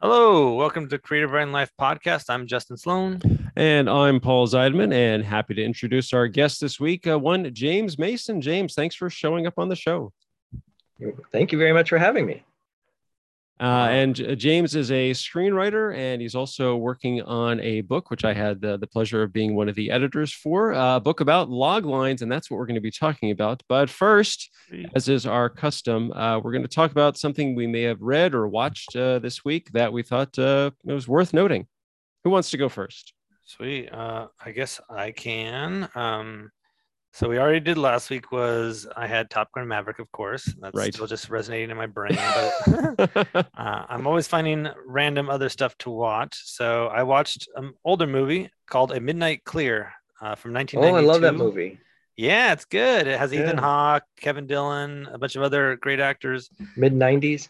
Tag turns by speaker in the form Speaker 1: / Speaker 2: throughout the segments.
Speaker 1: Hello, welcome to Creative Writing Life podcast. I'm Justin Sloan.
Speaker 2: And I'm Paul Zeidman, and happy to introduce our guest this week, uh, one James Mason. James, thanks for showing up on the show.
Speaker 3: Thank you very much for having me.
Speaker 2: Uh, and uh, James is a screenwriter, and he's also working on a book, which I had the, the pleasure of being one of the editors for, uh, a book about log lines, and that's what we're going to be talking about. But first, as is our custom, uh, we're going to talk about something we may have read or watched uh, this week that we thought uh, it was worth noting. Who wants to go first?
Speaker 1: Sweet. I guess I can. Um, so we already did last week was I had Top Gun Maverick, of course. That's right. still just resonating in my brain. But uh, I'm always finding random other stuff to watch. So I watched an older movie called A Midnight Clear uh, from 1992. Oh,
Speaker 3: I love that movie.
Speaker 1: Yeah, it's good. It has yeah. Ethan Hawke, Kevin Dillon, a bunch of other great actors.
Speaker 3: Mid 90s.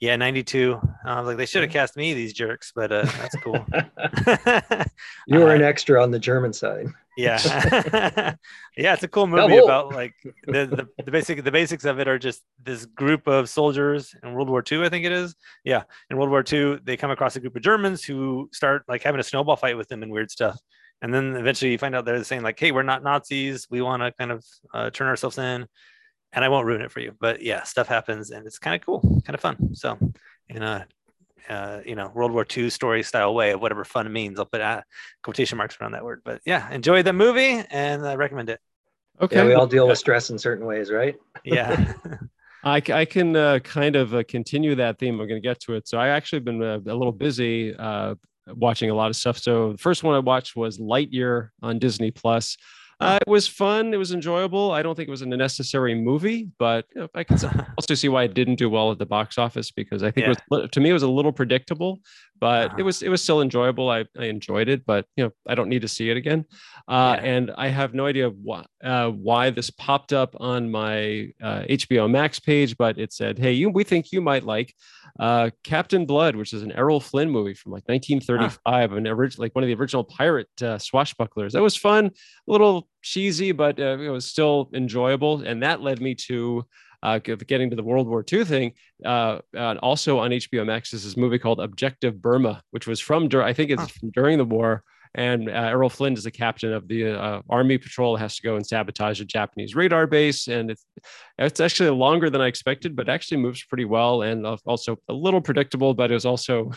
Speaker 1: Yeah, 92. I was like, they should have cast me, these jerks, but uh, that's cool.
Speaker 3: you were uh, an extra on the German side.
Speaker 1: Yeah. yeah, it's a cool movie Double. about like the, the, the basic the basics of it are just this group of soldiers in World War II, I think it is. Yeah. In World War II, they come across a group of Germans who start like having a snowball fight with them and weird stuff. And then eventually you find out they're saying, like, hey, we're not Nazis. We want to kind of uh, turn ourselves in and I won't ruin it for you. But yeah, stuff happens and it's kind of cool, kind of fun. So in a uh, you know World War II story style way of whatever fun means, I'll put uh, quotation marks around that word. But yeah, enjoy the movie and I recommend it.
Speaker 3: Okay, yeah, we all deal with stress in certain ways, right?
Speaker 1: Yeah.
Speaker 2: I, I can uh, kind of uh, continue that theme. I'm going to get to it. So I actually been uh, a little busy uh, watching a lot of stuff. So the first one I watched was Lightyear on Disney Plus. Uh, it was fun. It was enjoyable. I don't think it was a necessary movie, but you know, I can also see why it didn't do well at the box office because I think yeah. it was to me it was a little predictable, but uh-huh. it was it was still enjoyable. I, I enjoyed it, but you know I don't need to see it again. Uh, yeah. And I have no idea why uh, why this popped up on my HBO uh, Max page, but it said, "Hey, you we think you might like." uh, Captain Blood, which is an Errol Flynn movie from like 1935, ah. an original, like one of the original pirate uh, swashbucklers. That was fun, a little cheesy, but uh, it was still enjoyable. And that led me to uh, getting to the World War II thing. Uh, also on HBO Max is this movie called Objective Burma, which was from, I think it's from during the war and uh, Errol Flynn is the captain of the uh, Army Patrol. Has to go and sabotage a Japanese radar base, and it's it's actually longer than I expected, but actually moves pretty well, and also a little predictable. But it was also,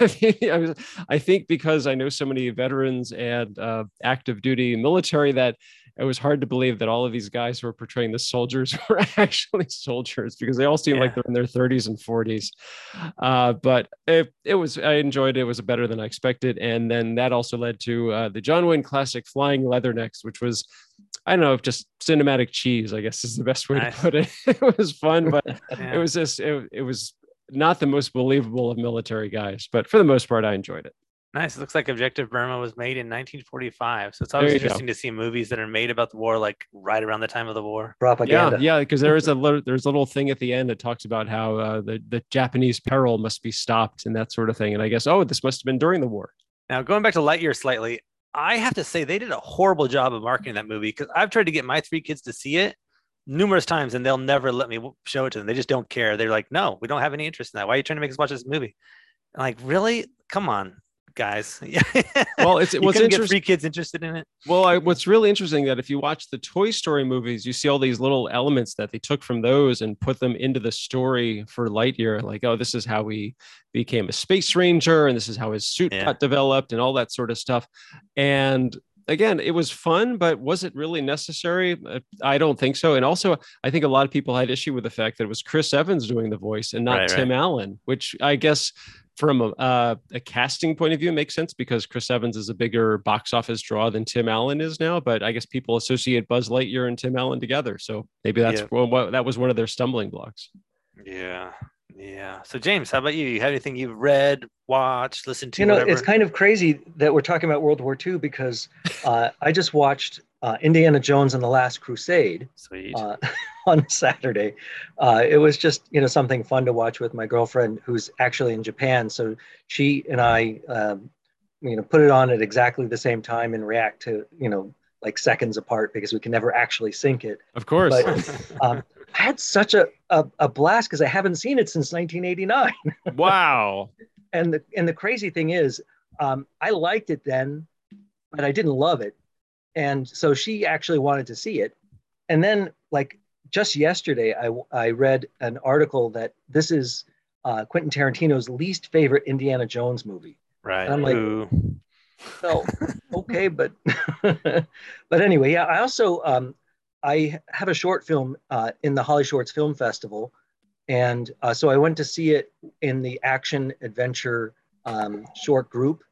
Speaker 2: I think, because I know so many veterans and uh, active duty military that it was hard to believe that all of these guys who were portraying the soldiers were actually soldiers because they all seem yeah. like they're in their 30s and 40s. Uh, but it, it was, I enjoyed it. It was better than I expected. And then that also led to uh, the John Wayne classic Flying Leathernecks, which was, I don't know, just cinematic cheese, I guess is the best way nice. to put it. it was fun, but yeah. it was just, it, it was not the most believable of military guys, but for the most part, I enjoyed it.
Speaker 1: Nice. It looks like Objective Burma was made in 1945. So it's always interesting go. to see movies that are made about the war, like right around the time of the war.
Speaker 3: Propaganda.
Speaker 2: Yeah, yeah. Because there is a little, there's a little thing at the end that talks about how uh, the the Japanese peril must be stopped and that sort of thing. And I guess oh, this must have been during the war.
Speaker 1: Now going back to Lightyear slightly, I have to say they did a horrible job of marketing that movie because I've tried to get my three kids to see it numerous times and they'll never let me show it to them. They just don't care. They're like, no, we don't have any interest in that. Why are you trying to make us watch this movie? I'm like, really? Come on guys. Yeah.
Speaker 2: Well, it's what's interesting.
Speaker 1: Get free kids interested in it.
Speaker 2: Well, I, what's really interesting that if you watch the Toy Story movies, you see all these little elements that they took from those and put them into the story for Lightyear. Like, oh, this is how we became a space ranger, and this is how his suit yeah. got developed, and all that sort of stuff. And again, it was fun, but was it really necessary? Uh, I don't think so. And also, I think a lot of people had issue with the fact that it was Chris Evans doing the voice and not right, Tim right. Allen, which I guess from a, uh, a, casting point of view makes sense because Chris Evans is a bigger box office draw than Tim Allen is now. But I guess people associate Buzz Lightyear and Tim Allen together, so maybe that's yeah. well, that was one of their stumbling blocks.
Speaker 1: Yeah, yeah. So James, how about you? You have anything you've read, watched, listened to?
Speaker 3: You know,
Speaker 1: whatever?
Speaker 3: it's kind of crazy that we're talking about World War II because uh, I just watched uh, Indiana Jones and the Last Crusade uh, on Saturday. Uh, it was just you know something fun to watch with my girlfriend who's actually in Japan. So she and I, um, you know, put it on at exactly the same time and react to you know like seconds apart because we can never actually sync it.
Speaker 2: Of course.
Speaker 3: But um, I had such a a, a blast because I haven't seen it since 1989.
Speaker 2: wow.
Speaker 3: and the and the crazy thing is, um, I liked it then, but I didn't love it, and so she actually wanted to see it, and then like just yesterday, I I read an article that this is uh, Quentin Tarantino's least favorite Indiana Jones movie.
Speaker 1: Right.
Speaker 3: And I'm like, Ooh. well, okay, but but anyway, yeah. I also um, I have a short film uh, in the HollyShorts Film Festival, and uh, so I went to see it in the action adventure um, short group,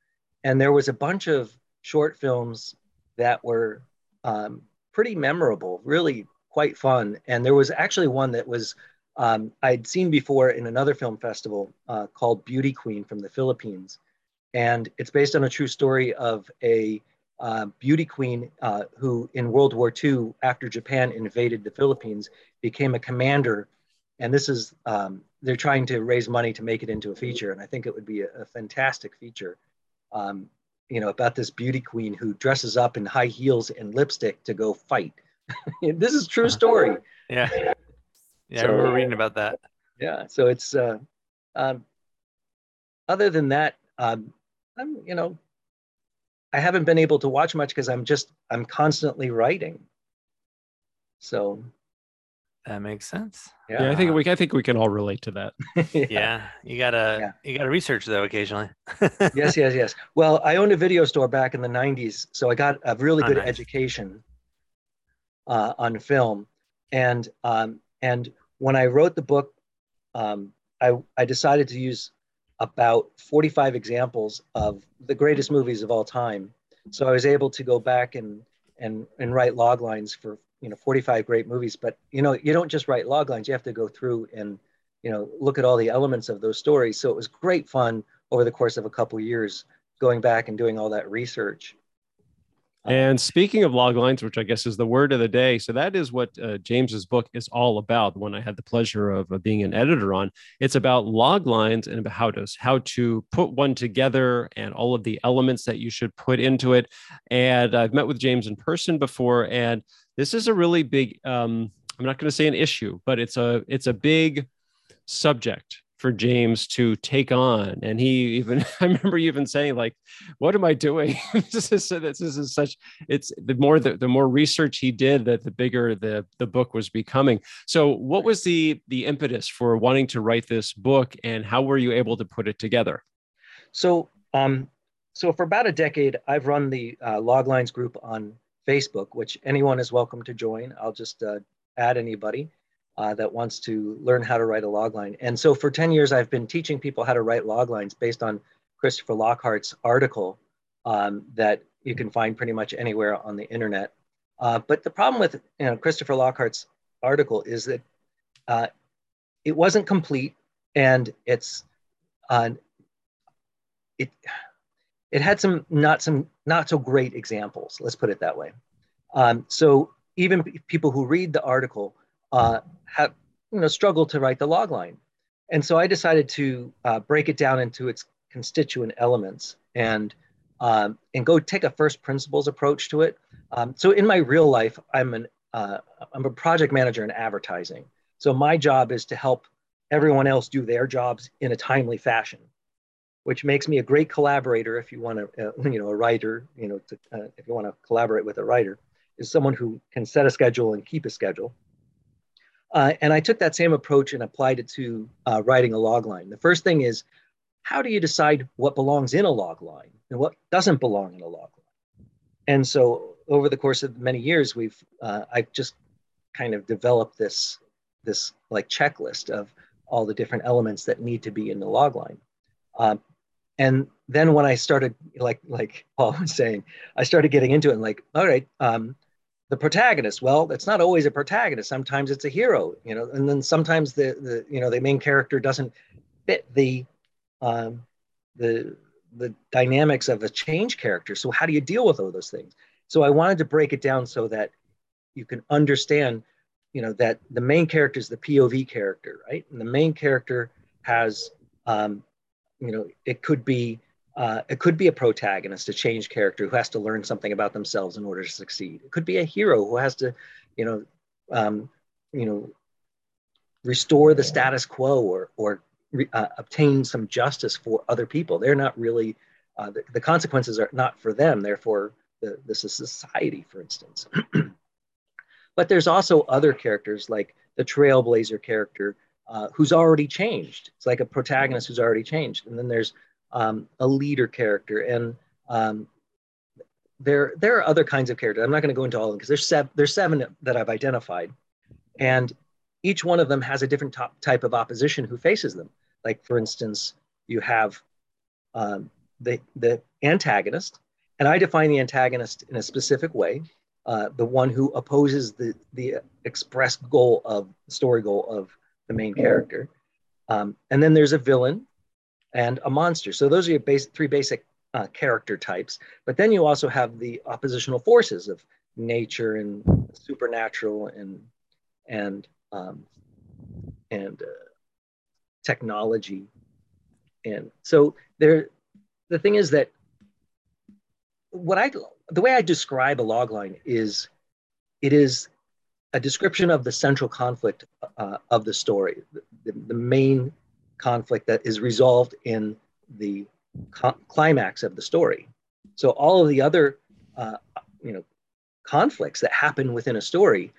Speaker 3: and there was a bunch of short films that were um, pretty memorable, really quite fun. And there was actually one that was um, I'd seen before in another film festival uh, called Beauty Queen from the Philippines, and it's based on a true story of a uh, beauty queen uh, who, in World War II, after Japan invaded the Philippines, became a commander. And this is, um, they're trying to raise money to make it into a feature. And I think it would be a, a fantastic feature, um, you know, about this beauty queen who dresses up in high heels and lipstick to go fight. this is true story.
Speaker 1: Yeah. Yeah, so, I remember reading about that.
Speaker 3: Yeah. So it's, uh, um, other than that, um, I'm, you know, I haven't been able to watch much because I'm just I'm constantly writing. So
Speaker 1: that makes sense.
Speaker 2: Yeah. yeah, I think we I think we can all relate to that.
Speaker 1: yeah. yeah. you gotta yeah. you gotta research though occasionally.
Speaker 3: yes, yes, yes. Well, I owned a video store back in the '90s, so I got a really oh, good nice. education uh, on film, and um, and when I wrote the book, um, I I decided to use about 45 examples of the greatest movies of all time. So I was able to go back and and and write log lines for you know 45 great movies. But you know you don't just write log lines; you have to go through and you know look at all the elements of those stories. So it was great fun over the course of a couple years going back and doing all that research.
Speaker 2: And speaking of log lines, which I guess is the word of the day, so that is what uh, James's book is all about. The one I had the pleasure of uh, being an editor on. It's about log lines and about how to how to put one together and all of the elements that you should put into it. And I've met with James in person before, and this is a really big. Um, I'm not going to say an issue, but it's a it's a big subject for James to take on. And he even, I remember you even saying, like, what am I doing? this is this is such. It's the more the, the more research he did, that the bigger the the book was becoming. So, what was the the impetus for wanting to write this book, and how were you able to put it together?
Speaker 3: So, um, so for about a decade, I've run the uh, Loglines group on Facebook, which anyone is welcome to join. I'll just uh, add anybody uh, that wants to learn how to write a logline. And so for 10 years, I've been teaching people how to write loglines based on Christopher Lockhart's article um, that you can find pretty much anywhere on the internet. Uh, but the problem with you know, Christopher Lockhart's article is that uh, it wasn't complete and it's uh, it it had some not some not so great examples. Let's put it that way. Um, so even people who read the article uh, have you know struggled to write the log line. And so I decided to uh, break it down into its constituent elements and um, and go take a first principles approach to it. Um, so in my real life, I'm an uh, I'm a project manager in advertising. So my job is to help everyone else do their jobs in a timely fashion, which makes me a great collaborator. If you want to, uh, you know, a writer, you know, to, uh, if you want to collaborate with a writer, is someone who can set a schedule and keep a schedule. Uh, and I took that same approach and applied it to uh, writing a log line. The first thing is, how do you decide what belongs in a log line and what doesn't belong in a log line? And so over the course of many years, we've uh, I've just kind of developed this this like checklist of all the different elements that need to be in the log line. Um, and then when I started, like like Paul was saying, I started getting into it and like, all right, um, the protagonist. Well it's not always a protagonist. Sometimes it's a hero you know and then sometimes the the you know the main character doesn't fit the um, the the dynamics of a change character. So how do you deal with all those things? So i wanted to break it down so that you can understand you know that the main character is the pov character right? And the main character has um, you know it could be uh, it could be a protagonist, a change character who has to learn something about themselves in order to succeed. It could be a hero who has to, you know, um, you know, restore the status quo or or uh, obtain some justice for other people. They're not really, uh, the, the, consequences are not for them, they're for the, the society, for instance. but there's also other characters like the Trailblazer character uh, who's already changed. It's like a protagonist who's already changed. And then there's um, a leader character. And um, there, there are other kinds of characters. I'm not going to go into all of them because there's, seven, there's seven that I've identified. And each one of them has a different top, type of opposition who faces them. Like, for instance, you have um, the, the antagonist, and I define the antagonist in a specific way. Uh, the one who opposes the, the express goal of story goal of the main character. Um, and then there's a villain and a monster. So those are your base, three basic uh, character types. But then you also have the oppositional forces of nature and supernatural and and um, and uh, technology. And so there, the thing is that what I the way I describe a logline is it is a description of the central conflict uh, of the story, the, the, main conflict that is resolved in the climax of the story. So all of the other, uh, you know, conflicts that happen within a story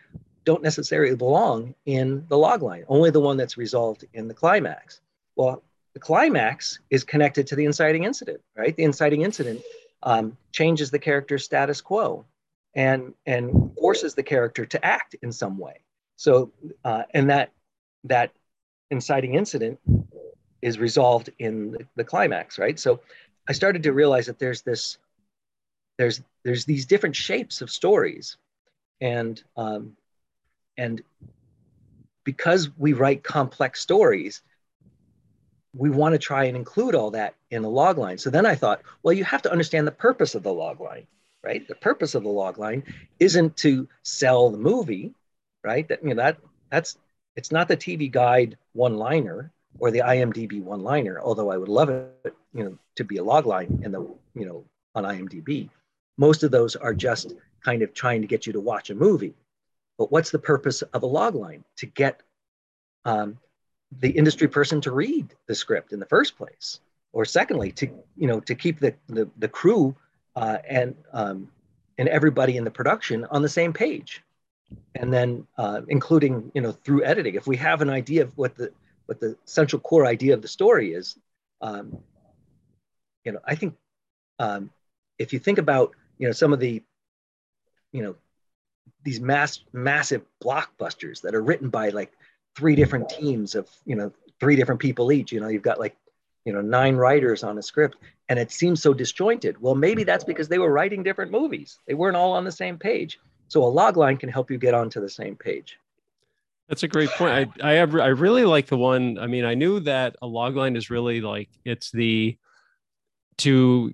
Speaker 3: don't necessarily belong in the logline. Only the one that's resolved in the climax. Well, the climax is connected to the inciting incident, right? The inciting incident um, changes the character's status quo and and forces the character to act in some way. So uh, and that that inciting incident is resolved in the, climax, right? So I started to realize that there's this there's there's these different shapes of stories, and um, and because we write complex stories, we want to try and include all that in a log line. So then I thought, well, you have to understand the purpose of the log line, right? The purpose of the log line isn't to sell the movie, right? That you know that that's it's not the TV guide one liner or the IMDb one liner, although I would love it, you know, to be a log line in the, you know, on IMDb. Most of those are just kind of trying to get you to watch a movie. But what's the purpose of a log line? To get um, the industry person to read the script in the first place or secondly to you know to keep the the, the crew uh, and um, and everybody in the production on the same page and then uh, including you know through editing if we have an idea of what the what the central core idea of the story is um, you know i think um, if you think about you know some of the you know these mass massive blockbusters that are written by like three different teams of you know three different people each you know you've got like you know nine writers on a script and it seems so disjointed. Well maybe that's because they were writing different movies. They weren't all on the same page. So a log line can help you get onto the same page
Speaker 2: that's a great point i i, have, I really like the one i mean i knew that a log line is really like it's the to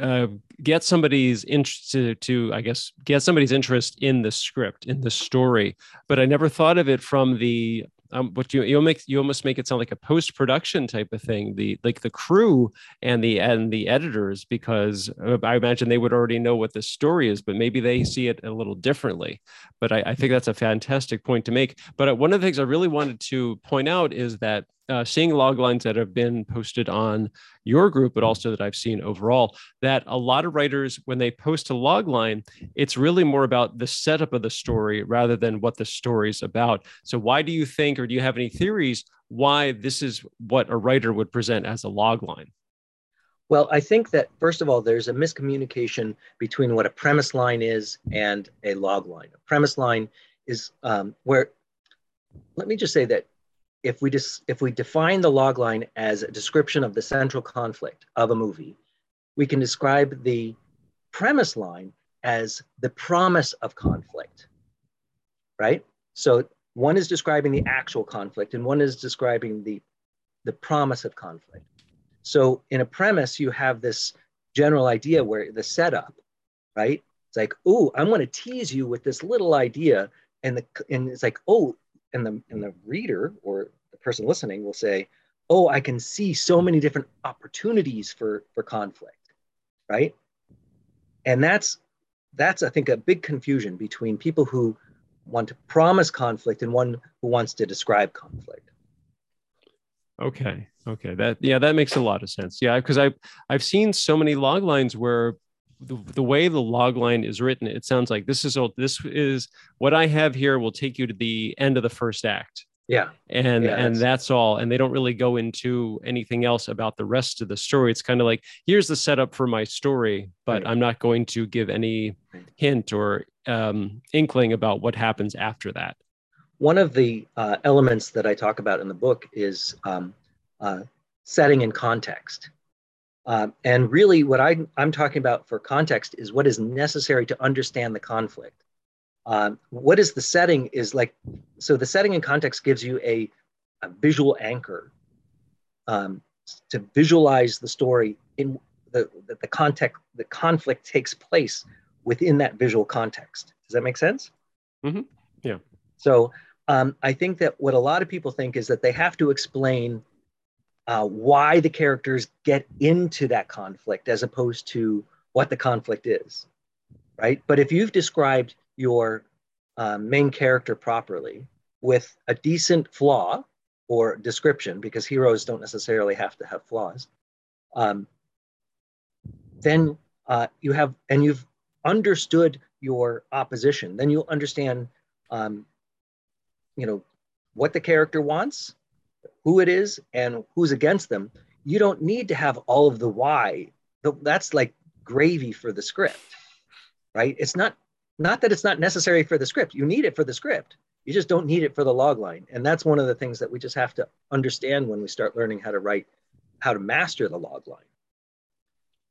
Speaker 2: uh, get somebody's interest to, to, I guess, get somebody's interest in the script, in the story. But I never thought of it from the um, but you you make you almost make it sound like a post production type of thing. The like the crew and the and the editors, because uh, I imagine they would already know what the story is, but maybe they see it a little differently. But I, I think that's a fantastic point to make. But uh, one of the things I really wanted to point out is that uh, seeing log lines that have been posted on your group, but also that I've seen overall, that a lot of writers, when they post a log line, it's really more about the setup of the story rather than what the story's about. So, why do you think, or do you have any theories why this is what a writer would present as a log line?
Speaker 3: Well, I think that first of all, there's a miscommunication between what a premise line is and a log line. A premise line is um, where, let me just say that if we just if we define the log line as a description of the central conflict of a movie, we can describe the premise line as the promise of conflict. Right? So one is describing the actual conflict and one is describing the the promise of conflict. So in a premise, you have this general idea where the setup, right? It's like, oh, I'm going to tease you with this little idea, and the and it's like, oh, and the and the reader or the person listening will say oh i can see so many different opportunities for for conflict right and that's that's i think a big confusion between people who want to promise conflict and one who wants to describe conflict
Speaker 2: Okay. Okay. That yeah, that makes a lot of sense. Yeah, because I've I've seen so many log lines where the, the way the log line is written, it sounds like this is this is what I have here will take you to the end of the first act.
Speaker 3: Yeah.
Speaker 2: And
Speaker 3: Yeah,
Speaker 2: and
Speaker 3: that's-
Speaker 2: that's all. And they don't really go into anything else about the rest of the story. It's kind of like here's the setup for my story, but
Speaker 3: Right.
Speaker 2: I'm not going to give any hint or um, inkling about what happens after that.
Speaker 3: One of the uh, elements that I talk about in the book is um, uh, setting and context. Um, and really, what I, I'm talking about for context is what is necessary to understand the conflict. Um, what is the setting is like, so the setting and context gives you a, a visual anchor um, to visualize the story in the, the, the context, the conflict takes place within that visual context. Does that make sense?
Speaker 2: Mhm. Yeah.
Speaker 3: So um, I think that what a lot of people think is that they have to explain uh, why the characters get into that conflict as opposed to what the conflict is, right? But if you've described your uh, main character properly with a decent flaw or description, because heroes don't necessarily have to have flaws, um, then uh, you have, and you've understood your opposition, then you'll understand, um, you know, what the character wants, who it is, and who's against them. You don't need to have all of the why. That's like gravy for the script, right? It's not not that it's not necessary for the script. You need it for the script. You just don't need it for the log line. And that's one of the things that we just have to understand when we start learning how to write, how to master the log line.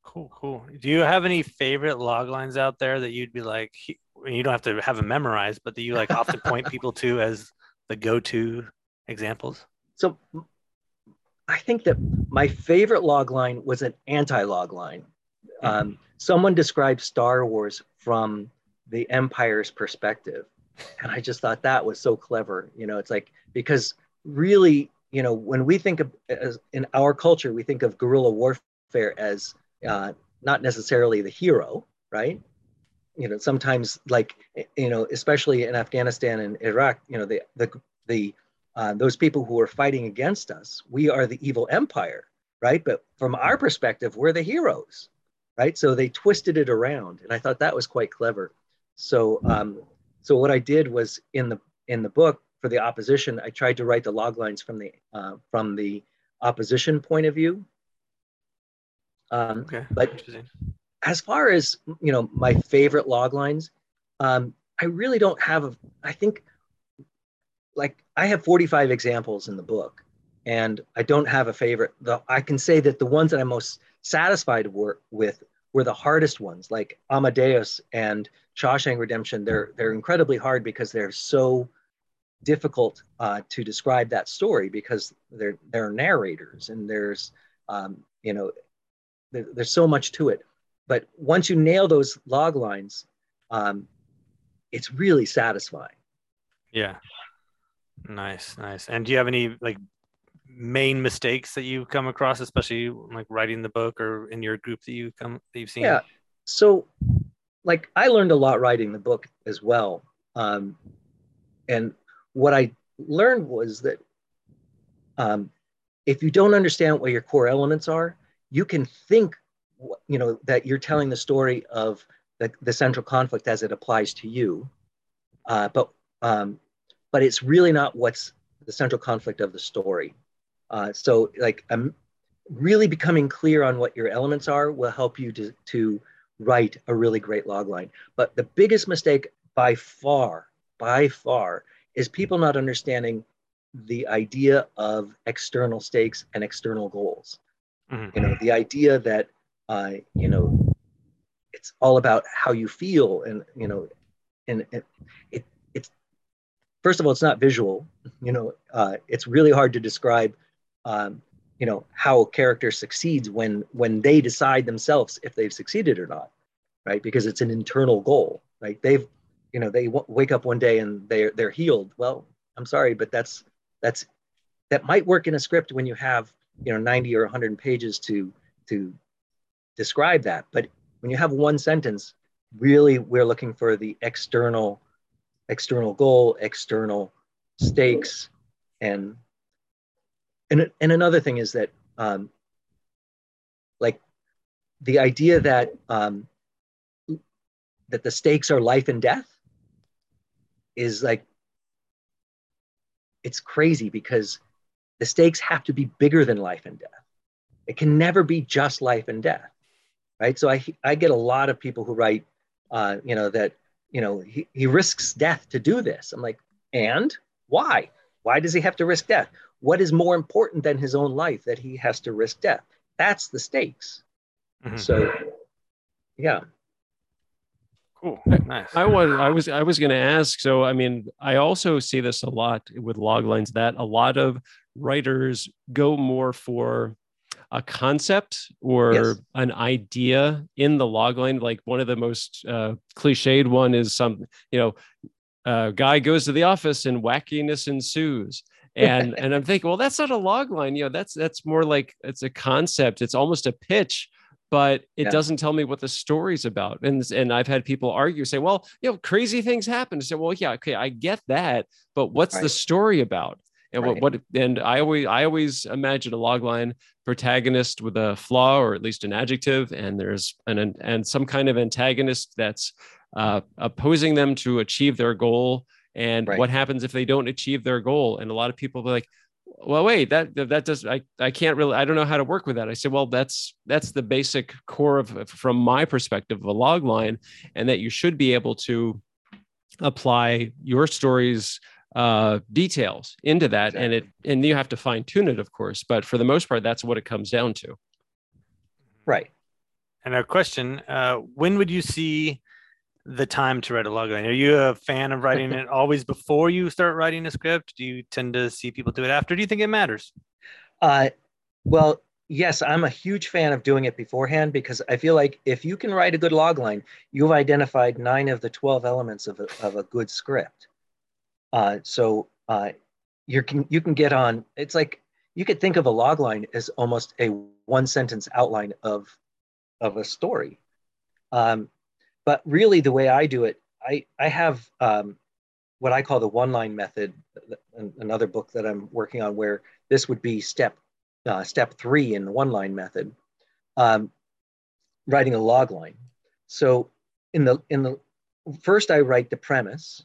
Speaker 1: Cool, cool. Do you have any favorite log lines out there that you'd be like, you don't have to have them memorized, but that you like often point people to as the go-to examples?
Speaker 3: So I think that my favorite log line was an anti-log line. Um, someone described Star Wars from the Empire's perspective. And I just thought that was so clever. You know, it's like, because really, you know, when we think of, as in our culture, we think of guerrilla warfare as uh, not necessarily the hero, right? You know, sometimes like, you know, especially in Afghanistan and Iraq, you know, the, the, the, uh, those people who are fighting against us, we are the evil empire, right? But from our perspective, we're the heroes, right? So they twisted it around, and I thought that was quite clever. So, um, so what I did was in the in the book for the opposition, I tried to write the log lines from the uh, from the opposition point of view. Um,
Speaker 1: Okay.
Speaker 3: But- as far as you know my favorite log lines um, i really don't have a i think like i have 45 examples in the book and i don't have a favorite. The, i can say that the ones that i'm most satisfied were, with were the hardest ones like amadeus and shawshank redemption. They're they're incredibly hard because they're so difficult uh, to describe that story because they're they're narrators and there's um, you know there, there's so much to it. But once you nail those log lines um, it's really satisfying.
Speaker 1: Yeah. Nice, nice. And do you have any like main mistakes that you've come across, especially like writing the book or in your group that you come that you've seen?
Speaker 3: yeah so like i learned a lot writing the book as well um, and what i learned was that um, if you don't understand what your core elements are you can think you know that you're telling the story of the, the central conflict as it applies to you uh, but um, but it's really not what's the central conflict of the story. Uh, so like um, really becoming clear on what your elements are will help you to, to write a really great log line. But the biggest mistake by far by far is people not understanding the idea of external stakes and external goals.
Speaker 1: Mhm.
Speaker 3: you know the idea that uh, you know it's all about how you feel and you know and it, it first of all it's not visual. You know uh, it's really hard to describe um, you know how a character succeeds when when they decide themselves if they've succeeded or not right? Because it's an internal goal right? They've you know they w- wake up one day and they're they're healed. Well i'm sorry but that's that's that might work in a script when you have you know 90 or 100 pages to to describe that. But when you have one sentence really we're looking for the external external goal external stakes and and and another thing is that um, like the idea that um, that the stakes are life and death is like it's crazy because the stakes have to be bigger than life and death. It can never be just life and death, right? So I I get a lot of people who write, uh, you know, that you know he, he risks death to do this. I'm like, and why? Why does he have to risk death? What is more important than his own life that he has to risk death? That's the stakes. Mm-hmm. So, yeah.
Speaker 1: Cool. Nice.
Speaker 2: I, I was I was I was going to ask. So I mean, I also see this a lot with log lines that a lot of writers go more for a concept or yes. an idea in the logline. Like one of the most uh, cliched one is some, you know, a guy goes to the office and wackiness ensues. And and I'm thinking, well, that's not a log line. You know, that's that's more like it's a concept. It's almost a pitch but it yeah. doesn't tell me what the story's about. And and I've had people argue, say, well, you know, crazy things happen. I say, well, yeah, okay, I get that, but what's right. the story about? And right. what what and I always I always imagine a logline protagonist with a flaw or at least an adjective, and there's an and some kind of antagonist that's uh, opposing them to achieve their goal. And right. what happens if they don't achieve their goal? And a lot of people be like, well wait that that does i i can't really i don't know how to work with that i said well that's that's the basic core of from my perspective of a log line and that you should be able to apply your story's uh, details into that exactly. and it and you have to fine tune it of course but for the most part that's what it comes down to
Speaker 3: right
Speaker 1: and a question uh, when would you see the time to write a logline? Are you a fan of writing it always before you start writing a script? Do you tend to see people do it after? Do you think it matters?
Speaker 3: Uh, well, yes, I'm a huge fan of doing it beforehand because I feel like if you can write a good logline, you've identified nine of the 12 elements of a, of a good script. Uh, so uh, you can you can get on. It's like you could think of a logline as almost a one sentence outline of of a story. Um, but really, the way I do it, I, I have um, what I call the one line method, another book that I'm working on, where this would be step uh, step three in the one line method, um, writing a log line. So in the in the first, I write the premise.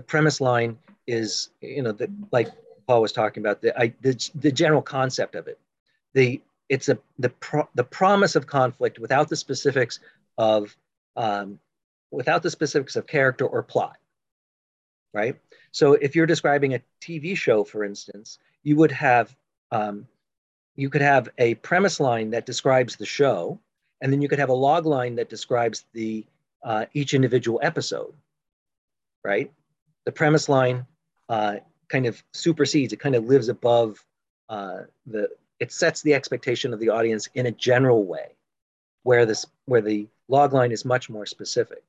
Speaker 3: The premise line is you know like Paul was talking about the I, the, the general concept of it. The it's a the pro, the promise of conflict without the specifics of um, without the specifics of character or plot, right? So if you're describing a TV show, for instance, you would have um, you could have a premise line that describes the show, and then you could have a log line that describes the uh, each individual episode, right? The premise line uh, kind of supersedes; it kind of lives above uh, the. It sets the expectation of the audience in a general way, where this where the log line is much more specific.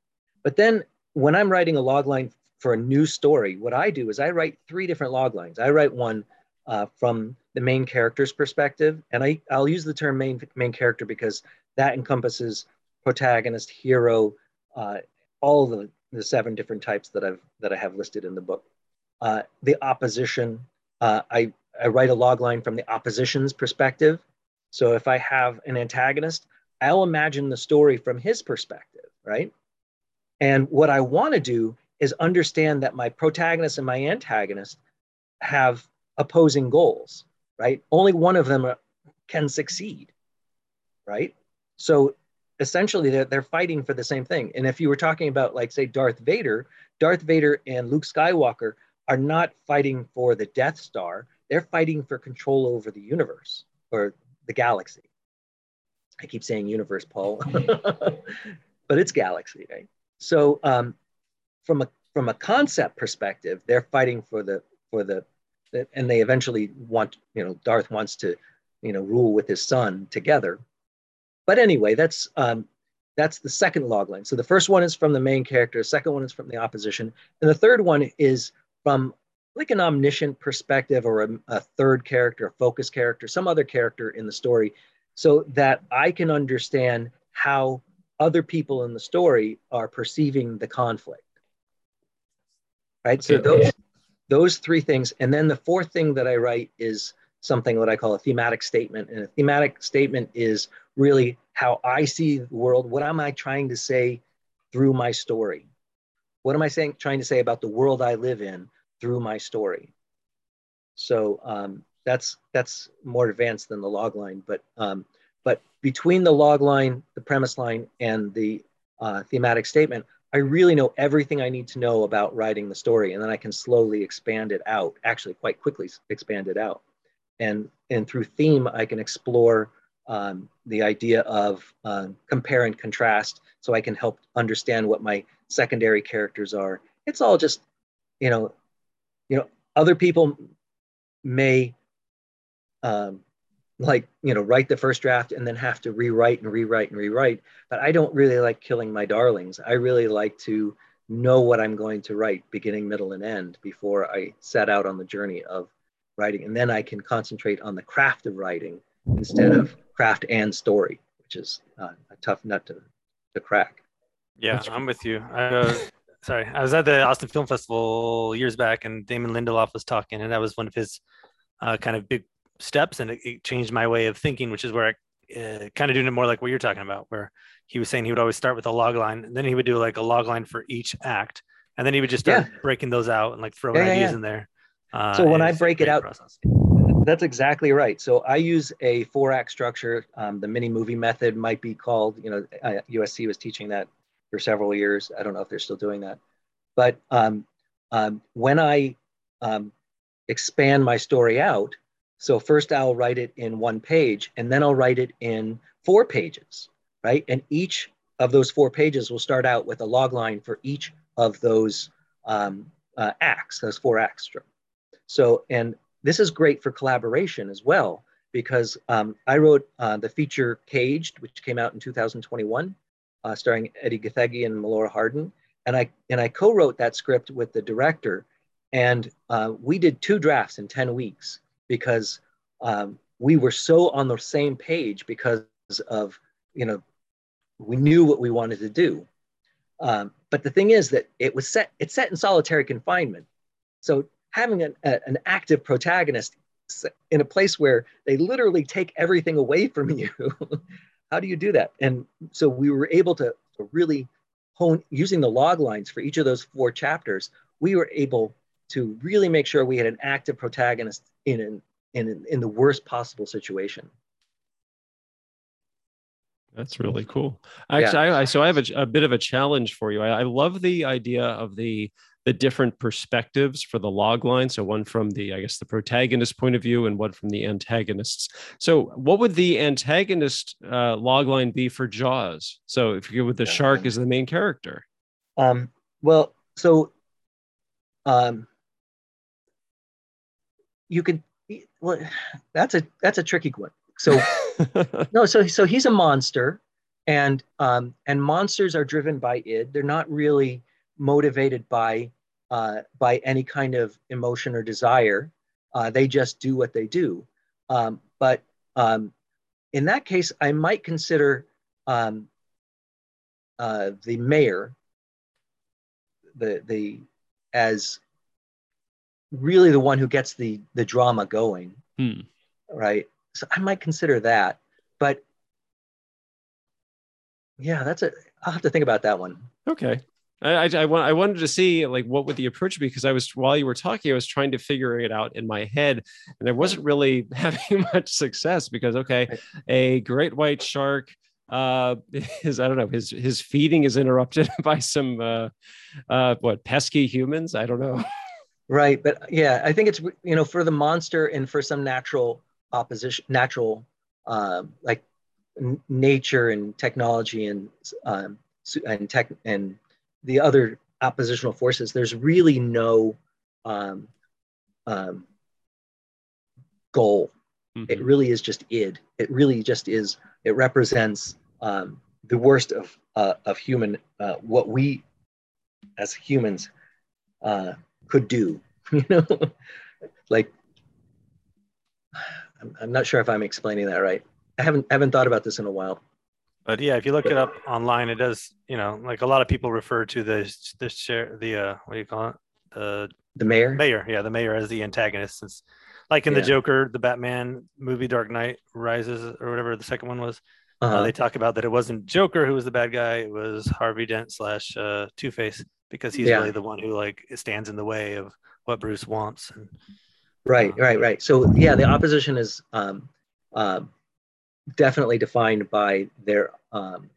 Speaker 3: But then when I'm writing a log line for a new story, what I do is I write three different log lines. I write one uh, from the main character's perspective, and I, I'll use the term main, main character because that encompasses protagonist, hero, uh, all the, the seven different types that I've that I have listed in the book. Uh, the opposition, uh, I, I write a log line from the opposition's perspective. So if I have an antagonist, I'll imagine the story from his perspective, right? And what I want to do is understand that my protagonist and my antagonist have opposing goals, right? Only one of them can succeed, right? So essentially, they're, they're fighting for the same thing. And if you were talking about, like, say, Darth Vader, Darth Vader and Luke Skywalker are not fighting for the Death Star, they're fighting for control over the universe or the galaxy. I keep saying universe, Paul, but it's galaxy, right? So um, from a from a concept perspective, they're fighting for the for the and they eventually want you know Darth wants to you know rule with his son together. But anyway, that's um, that's the second log line. So the first one is from the main character, the second one is from the opposition, and the third one is from like an omniscient perspective or a, a third character, a focus character, some other character in the story, so that I can understand how other people in the story are perceiving the conflict. Right. Okay. So those those three things, and then the fourth thing that I write is something what I call a thematic statement. And a thematic statement is really how I see the world. What am I trying to say through my story? What am I saying, trying to say about the world I live in through my story? So um, that's that's more advanced than the log line, but um, but between the log line, the premise line, and the uh, thematic statement, I really know everything I need to know about writing the story, and then I can slowly expand it out. Actually, quite quickly expand it out, and and through theme, I can explore um, the idea of uh, compare and contrast, so I can help understand what my secondary characters are. It's all just, you know, you know, other people may um, like you know write the first draft and then have to rewrite and rewrite and rewrite but i don't really like killing my darlings i really like to know what i'm going to write beginning middle and end before i set out on the journey of writing and then i can concentrate on the craft of writing instead of craft and story which is uh, a tough nut to, to crack
Speaker 1: yeah i'm with you I, uh, sorry i was at the austin film festival years back and damon lindelof was talking and that was one of his uh, kind of big steps and it, it, changed my way of thinking, which is where I uh, kind of doing it more like what you're talking about, where he was saying he would always start with a log line and then he would do like a log line for each act. And then he would just start yeah. breaking those out and like throwing yeah, ideas yeah. in there.
Speaker 3: Uh, so when I break it out, process. That's exactly right. So I use a four act structure. Um, the mini movie method might be called, you know, USC was teaching that for several years. I don't know if they're still doing that. But um, um, when I um, expand my story out, so first I'll write it in one page and then I'll write it in four pages, right? And each of those four pages will start out with a log line for each of those um, uh, acts, those four acts. So, and this is great for collaboration as well, because um, I wrote uh, the feature Caged, which came out in 2021, uh, starring Edi Gathegi and Melora Hardin. And I, and I co-wrote that script with the director and uh, we did two drafts in 10 weeks because um, we were so on the same page because of, you know, we knew what we wanted to do. Um, but the thing is that it was set, it's set in solitary confinement. So having an, a, an active protagonist in a place where they literally take everything away from you, how do you do that? And so we were able to, really hone, using the log lines for each of those four chapters, we were able to really make sure we had an active protagonist in an, in, in the worst possible situation.
Speaker 2: That's really cool. Actually, yeah. I, I, so I have a, a, bit of a challenge for you. I, I, love the idea of the the different perspectives for the log line. So one from the, I guess, the protagonist point of view, and one from the antagonists. So what would the antagonist uh, log line be for Jaws? So if you go with the shark as the main character.
Speaker 3: Um, well, so um, you could well that's a that's a tricky one so no so so he's a monster and um and monsters are driven by id they're not really motivated by uh by any kind of emotion or desire. Uh, they just do what they do. Um but um in that case i might consider um uh the mayor the the as really the one who gets the the drama going. Hmm. right? So i might consider that. But yeah that's a i'll have to think about that one.
Speaker 2: Okay I, I, I, I wanted to see like what would the approach be? Because I was while you were talking I was trying to figure it out in my head and I wasn't really having much success because okay a great white shark uh his I don't know his his feeding is interrupted by some uh uh what pesky humans? I don't know.
Speaker 3: Right, but yeah, I think it's you know for the monster and for some natural opposition, natural um, like n- nature and technology and um, and tech and the other oppositional forces. There's really no um, um, goal. Mm-hmm. It really is just id. It really just is. It represents um, the worst of uh, of human uh, what we as humans uh, could do you know like I'm, I'm not sure if i'm explaining that right i haven't haven't thought about this in a while
Speaker 1: but yeah if you look it up online it does you know like a lot of people refer to the the share the uh what do you call it the
Speaker 3: the mayor
Speaker 1: mayor yeah the mayor as the antagonist since like in yeah. the Joker, the Batman movie, Dark Knight Rises, or whatever the second one was. Uh, uh-huh. Uh, they talk about that it wasn't Joker who was the bad guy; it was Harvey Dent slash uh, Two Face because he's yeah. really the one who like stands in the way of what Bruce wants. And,
Speaker 3: right, uh, right, right. So yeah, the opposition is um, uh, definitely defined by their um,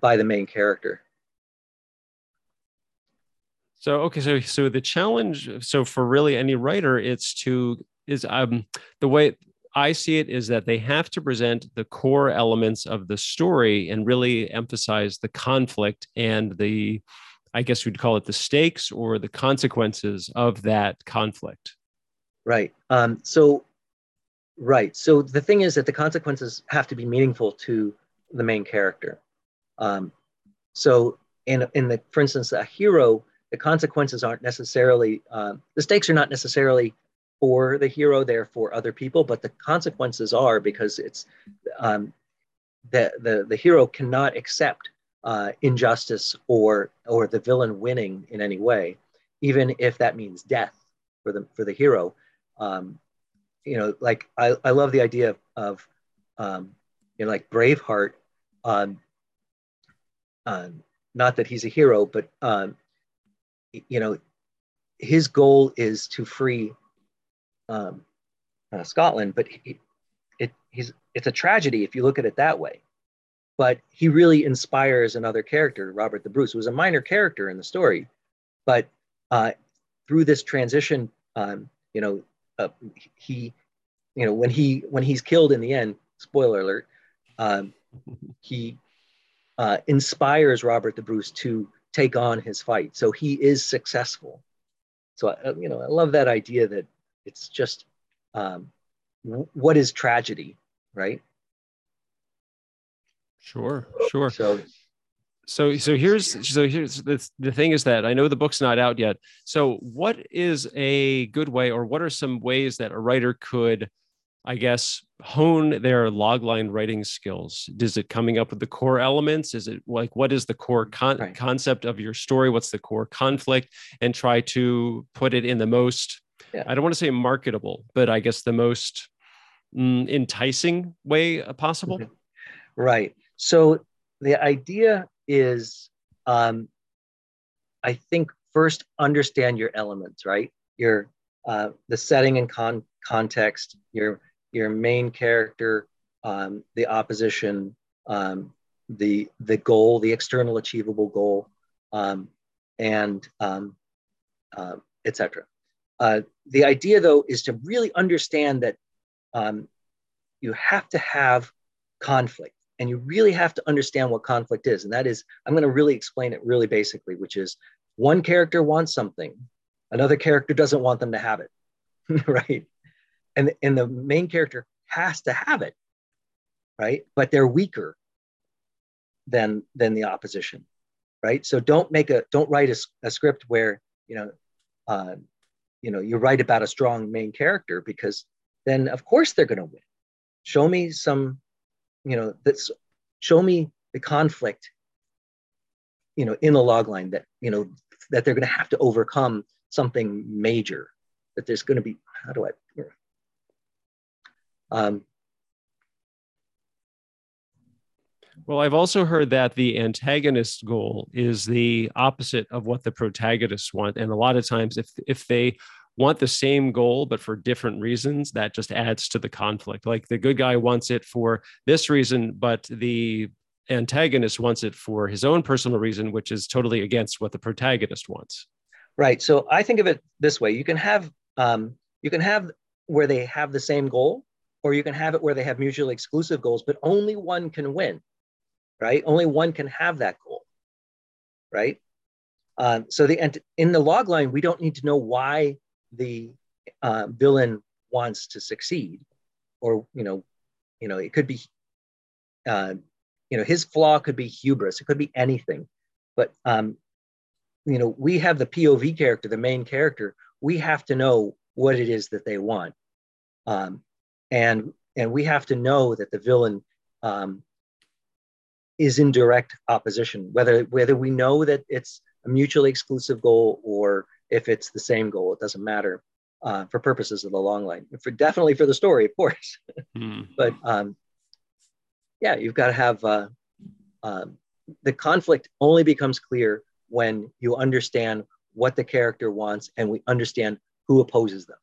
Speaker 3: by the main character.
Speaker 2: So okay, so so the challenge, so for really any writer, it's to is um the way I see it is that they have to present the core elements of the story and really emphasize the conflict and the, I guess we'd call it the stakes or the consequences of that conflict.
Speaker 3: Right. Um, so, right. So the thing is that the consequences have to be meaningful to the main character. Um, so in in the, for instance, a hero the consequences aren't necessarily uh, the stakes are not necessarily for the hero they're for other people but the consequences are because it's um, the, the the hero cannot accept uh, injustice or or the villain winning in any way even if that means death for the for the hero um, you know like I, I love the idea of, um, you know like braveheart not that he's a hero but um, you know, his goal is to free um, uh, Scotland, but he, it, he's, it's a tragedy if you look at it that way. But he really inspires another character, Robert the Bruce, who was a minor character in the story. But uh, through this transition, um, you know, uh, he, you know, when he when he's killed in the end, spoiler alert, um, he uh, inspires Robert the Bruce to take on his fight. So he is successful. So uh, you know, I love that idea that it's just um, what is tragedy, right?
Speaker 2: Sure, sure.
Speaker 3: So
Speaker 2: so so here's so here's the, the thing is that i know the book's not out yet so what is a good way or what are some ways that a writer could I guess, hone their logline writing skills? Is it coming up with the core elements? Is it like what is the core con- right. concept of your story? What's the core conflict? And try to put it in the most, yeah. I don't want to say marketable, but I guess the most mm, enticing way possible. Mm-hmm.
Speaker 3: Right. So the idea is, um, I think, first understand your elements, right? Your uh, the setting and con- context, your your main character, um, the opposition, um, the the goal, the external achievable goal, um, and um, uh, etc. Uh, the idea, though, is to really understand that um, you have to have conflict, and you really have to understand what conflict is. And that is, I'm going to really explain it really basically, which is one character wants something, another character doesn't want them to have it, right? and and the main character has to have it right but they're weaker than than the opposition right so don't make a don't write a, a script where you know uh, you know you write about a strong main character because then of course they're going to win show me some you know that's show me the conflict you know in the log line that you know that they're going to have to overcome something major that there's going to be how do i um,
Speaker 2: well, I've also heard that the antagonist goal is the opposite of what the protagonists want, and a lot of times, if if they want the same goal but for different reasons, that just adds to the conflict. Like the good guy wants it for this reason, but the antagonist wants it for his own personal reason, which is totally against what the protagonist wants.
Speaker 3: Right. So I think of it this way: you can have um, you can have where they have the same goal, or you can have it where they have mutually exclusive goals, but only one can win, right? Only one can have that goal, right? Um, so the and in the log line, we don't need to know why the uh, villain wants to succeed, or you know, you know, it could be, uh, you know, his flaw could be hubris. It could be anything, but um, you know, we have the POV character, the main character. We have to know what it is that they want. Um, and and we have to know that the villain um, is in direct opposition, whether whether we know that it's a mutually exclusive goal or if it's the same goal, it doesn't matter. uh, for purposes of the log line. For definitely for the story, of course. Mm. but um, yeah, you've got to have uh, um, the conflict only becomes clear when you understand what the character wants and we understand who opposes them.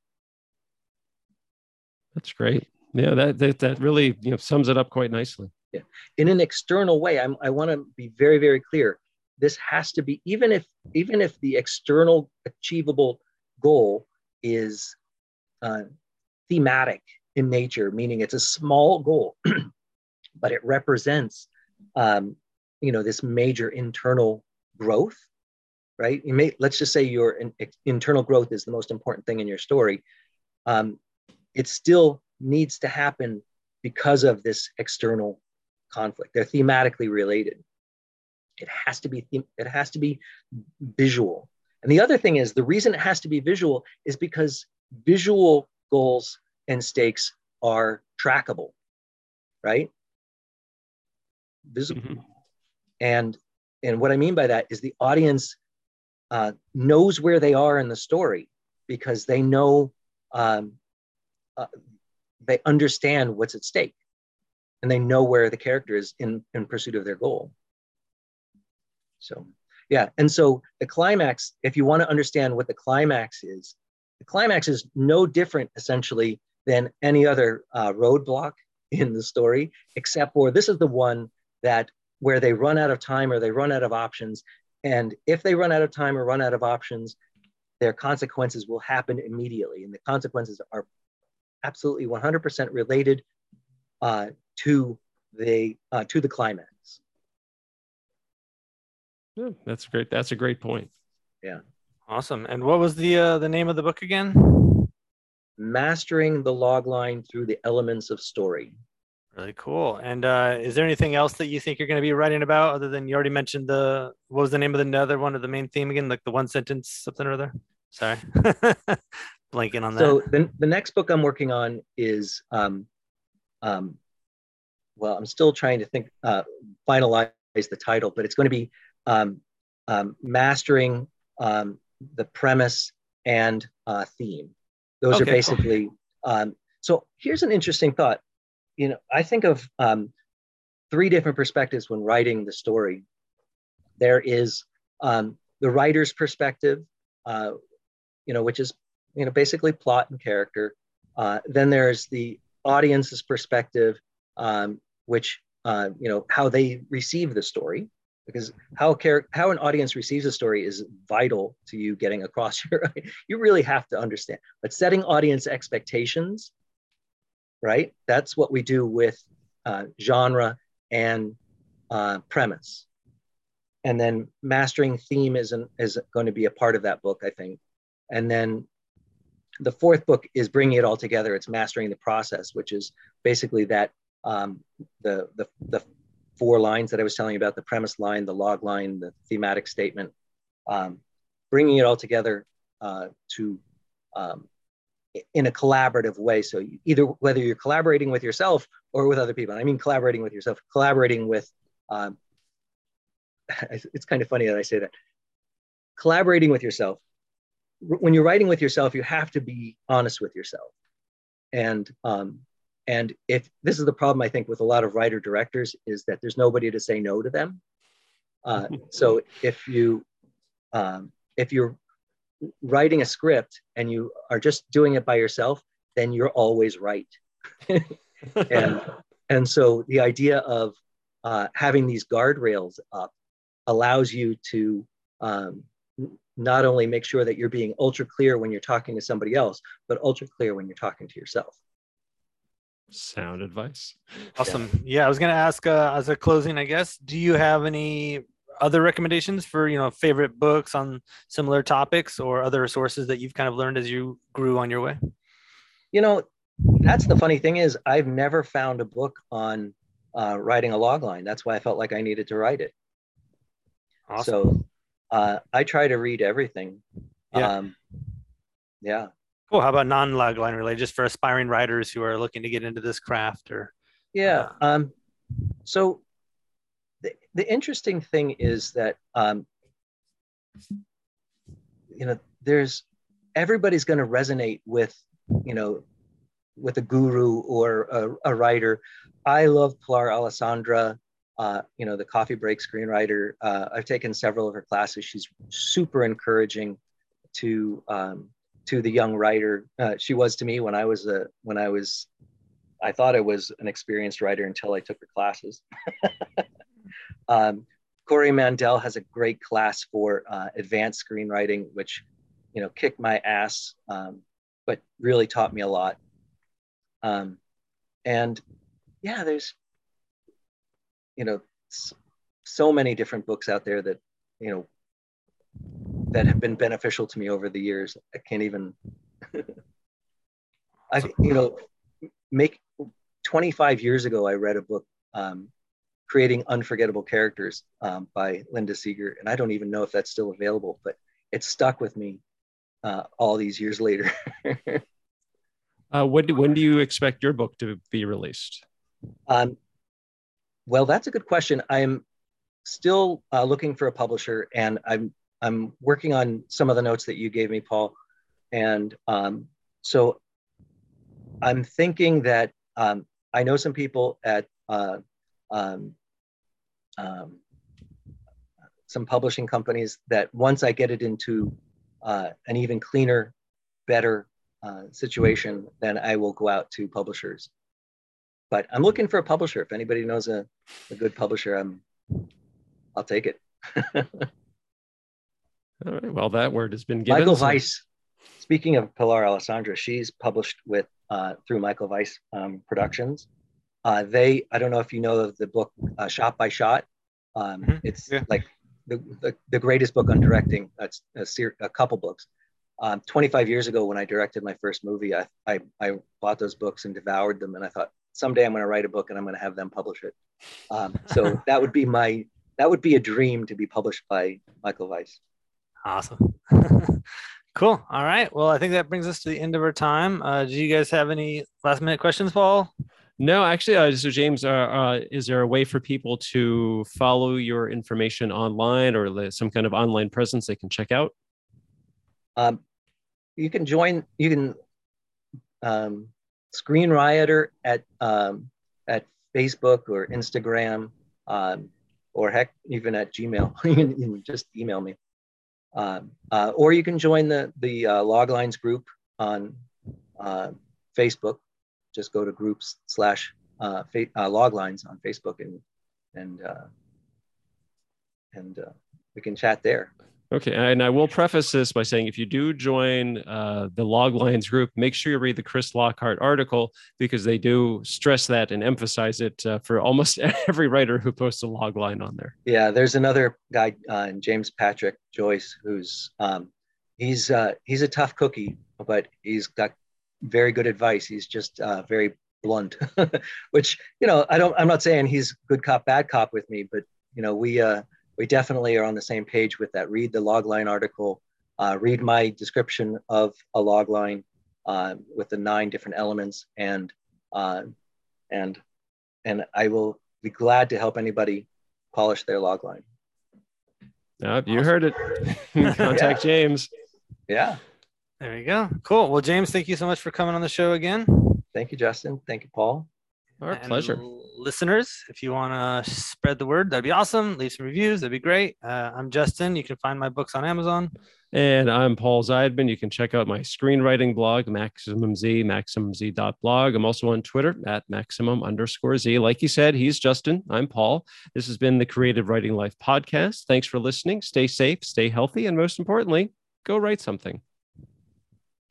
Speaker 2: That's great. Yeah, that that, that really you know sums it up quite nicely.
Speaker 3: Yeah. In an external way, I'm, I want to be very very clear. This has to be even if even if the external achievable goal is uh, thematic in nature, meaning it's a small goal, but it represents um, you know this major internal growth right? You may let's just say your in, internal growth is the most important thing in your story. Um, it still needs to happen because of this external conflict. They're thematically related it has to be it has to be visual. And the other thing is the reason it has to be visual is because visual goals and stakes are trackable right? Visible. Mm-hmm. and and what i mean by that is the audience uh, knows where they are in the story because they know um, uh, they understand what's at stake and they know where the character is in in pursuit of their goal so yeah and so the climax if you want to understand what the climax is the climax is no different essentially than any other uh, roadblock in the story except for this is the one that where they run out of time or they run out of options. And if they run out of time or run out of options, their consequences will happen immediately. And the consequences are absolutely 100% related uh, to the uh, to the climax.
Speaker 2: Yeah, that's great. That's a great point.
Speaker 3: Yeah.
Speaker 1: Awesome. And what was the uh, the name of the book again?
Speaker 3: Mastering the logline through the elements of story.
Speaker 1: Really cool. And uh, is there anything else that you think you're going to be writing about other than you already mentioned the what was the name of the other one of the main theme again? Like the one sentence something or other. Sorry, blanking on that.
Speaker 3: So the the next book I'm working on is um, um, well, I'm still trying to think uh, finalize the title, but it's going to be um, um, mastering um, the premise and uh, theme. Those okay, are basically. Cool. Um, so here's an interesting thought you know, I think of um, three different perspectives when writing the story. There is um, the writer's perspective, uh, you know, which is you know basically plot and character. Uh, then there's the audience's perspective, um, which uh, you know how they receive the story, because how char- how an audience receives a story is vital to you getting across your. you really have to understand. But setting audience expectations right? That's what we do with uh, genre and uh, premise. And then mastering theme is, an, is going to be a part of that book, I think. And then the fourth book is bringing it all together. It's mastering the process, which is basically that um, the, the, the four lines that I was telling you about, the premise line, the log line, the thematic statement, um, bringing it all together uh, to um, in a collaborative way. So either whether you're collaborating with yourself or with other people, I mean collaborating with yourself, collaborating with. Um, it's kind of funny that I say that. Collaborating with yourself. When you're writing with yourself, you have to be honest with yourself, and um, and if this is the problem I think with a lot of writer directors is that there's nobody to say no to them. Uh, so if you um, if you're writing a script and you are just doing it by yourself, then you're always right. and and so the idea of uh, having these guardrails up allows you to um, not only make sure that you're being ultra clear when you're talking to somebody else, but ultra clear when you're talking to yourself.
Speaker 2: Sound advice.
Speaker 1: Awesome. Yeah, yeah I was going to ask uh, as a closing, I guess, do you have any other recommendations for you know favorite books on similar topics or other sources that you've kind of learned as you grew on your way
Speaker 3: you know that's the funny thing is i've never found a book on uh, writing a log line that's why i felt like i needed to write it awesome. so uh, i try to read everything yeah. Um, yeah
Speaker 1: cool how about non-log line related just for aspiring writers who are looking to get into this craft or
Speaker 3: yeah uh, um, so the, the interesting thing is that um, you know there's everybody's going to resonate with, you know, with a guru or a, a writer. I love Pilar Alessandra, uh, you know, the coffee break screenwriter. Uh, I've taken several of her classes. She's super encouraging to um, to the young writer. Uh, she was to me when I was a when I was I thought I was an experienced writer until I took her classes. um, Corey Mandell has a great class for uh, advanced screenwriting, which you know kicked my ass, um, but really taught me a lot. Um, and yeah, there's you know so many different books out there that you know that have been beneficial to me over the years. I can't even. I you know make 25 years ago I read a book um, creating unforgettable characters um, by Linda Seger, and I don't even know if that's still available, but it stuck with me uh, all these years later.
Speaker 2: uh, when, do, when do you expect your book to be released?
Speaker 3: Um, well, that's a good question. I'm still uh, looking for a publisher, and I'm I'm working on some of the notes that you gave me, Paul, and um, so I'm thinking that um, I know some people at uh, um, um, some publishing companies that once I get it into uh, an even cleaner, better uh, situation, then I will go out to publishers. But I'm looking for a publisher. If anybody knows a, a good publisher, I'm, I'll take it.
Speaker 2: All right. Well, that word has been given.
Speaker 3: Michael so... Wiese. Speaking of Pilar Alessandra, she's published with uh, through Michael Wiese um, Productions. Uh, they, I don't know if you know the book uh, Shot by Shot. Um, mm-hmm. It's yeah. like the, the, the, greatest book on directing. That's a, ser- a couple books. Um, 25 years ago, when I directed my first movie, I, I, I, bought those books and devoured them. And I thought someday I'm going to write a book and I'm going to have them publish it. Um, so that would be my that would be a dream to be published by Michael Wiese.
Speaker 1: Awesome. cool. All right. Well, I think that brings us to the end of our time. Uh, do you guys have any last minute questions, Paul?
Speaker 2: No, actually, uh, so James, uh, uh, is there a way for people to follow your information online or some kind of online presence they can check out?
Speaker 3: Um, you can join. You can um, Screen Rioter at um, at Facebook or Instagram, um, or heck, even at Gmail. you, can, just email me, um, uh, or you can join the the uh, Loglines group on uh, Facebook just go to groups slash uh, uh, log lines on Facebook and and uh, and uh, we can chat there.
Speaker 2: Okay, and I will preface this by saying if you do join uh, the Loglines group, make sure you read the Chris Lockhart article because they do stress that and emphasize it uh, for almost every writer who posts a log line on there.
Speaker 3: Yeah, there's another guy, uh, James Patrick Joyce, who's um, he's uh, he's a tough cookie, but he's got very good advice. He's just uh, very blunt, which you know I don't. I'm not saying he's good cop bad cop with me, but you know we uh, we definitely are on the same page with that. Read the logline article. Uh, read my description of a logline uh, with the nine different elements, and uh, and and I will be glad to help anybody polish their logline.
Speaker 2: Yep, you awesome. heard it. Contact yeah. James.
Speaker 3: Yeah.
Speaker 1: There you go. Cool. Well, James, thank you so much for coming on the show again.
Speaker 3: Thank you, Justin. Thank you, Paul.
Speaker 2: Our and pleasure.
Speaker 1: Listeners, if you want to spread the word, that'd be awesome. Leave some reviews. That'd be great. Uh, I'm Justin. You can find my books on Amazon.
Speaker 2: And I'm Paul Zeidman. You can check out my screenwriting blog, Maximum Z, MaximumZ.blog. I'm also on Twitter at Maximum underscore Z. Like you said, he's Justin. I'm Paul. This has been the Creative Writing Life podcast. Thanks for listening. Stay safe, stay healthy, and most importantly, go write something.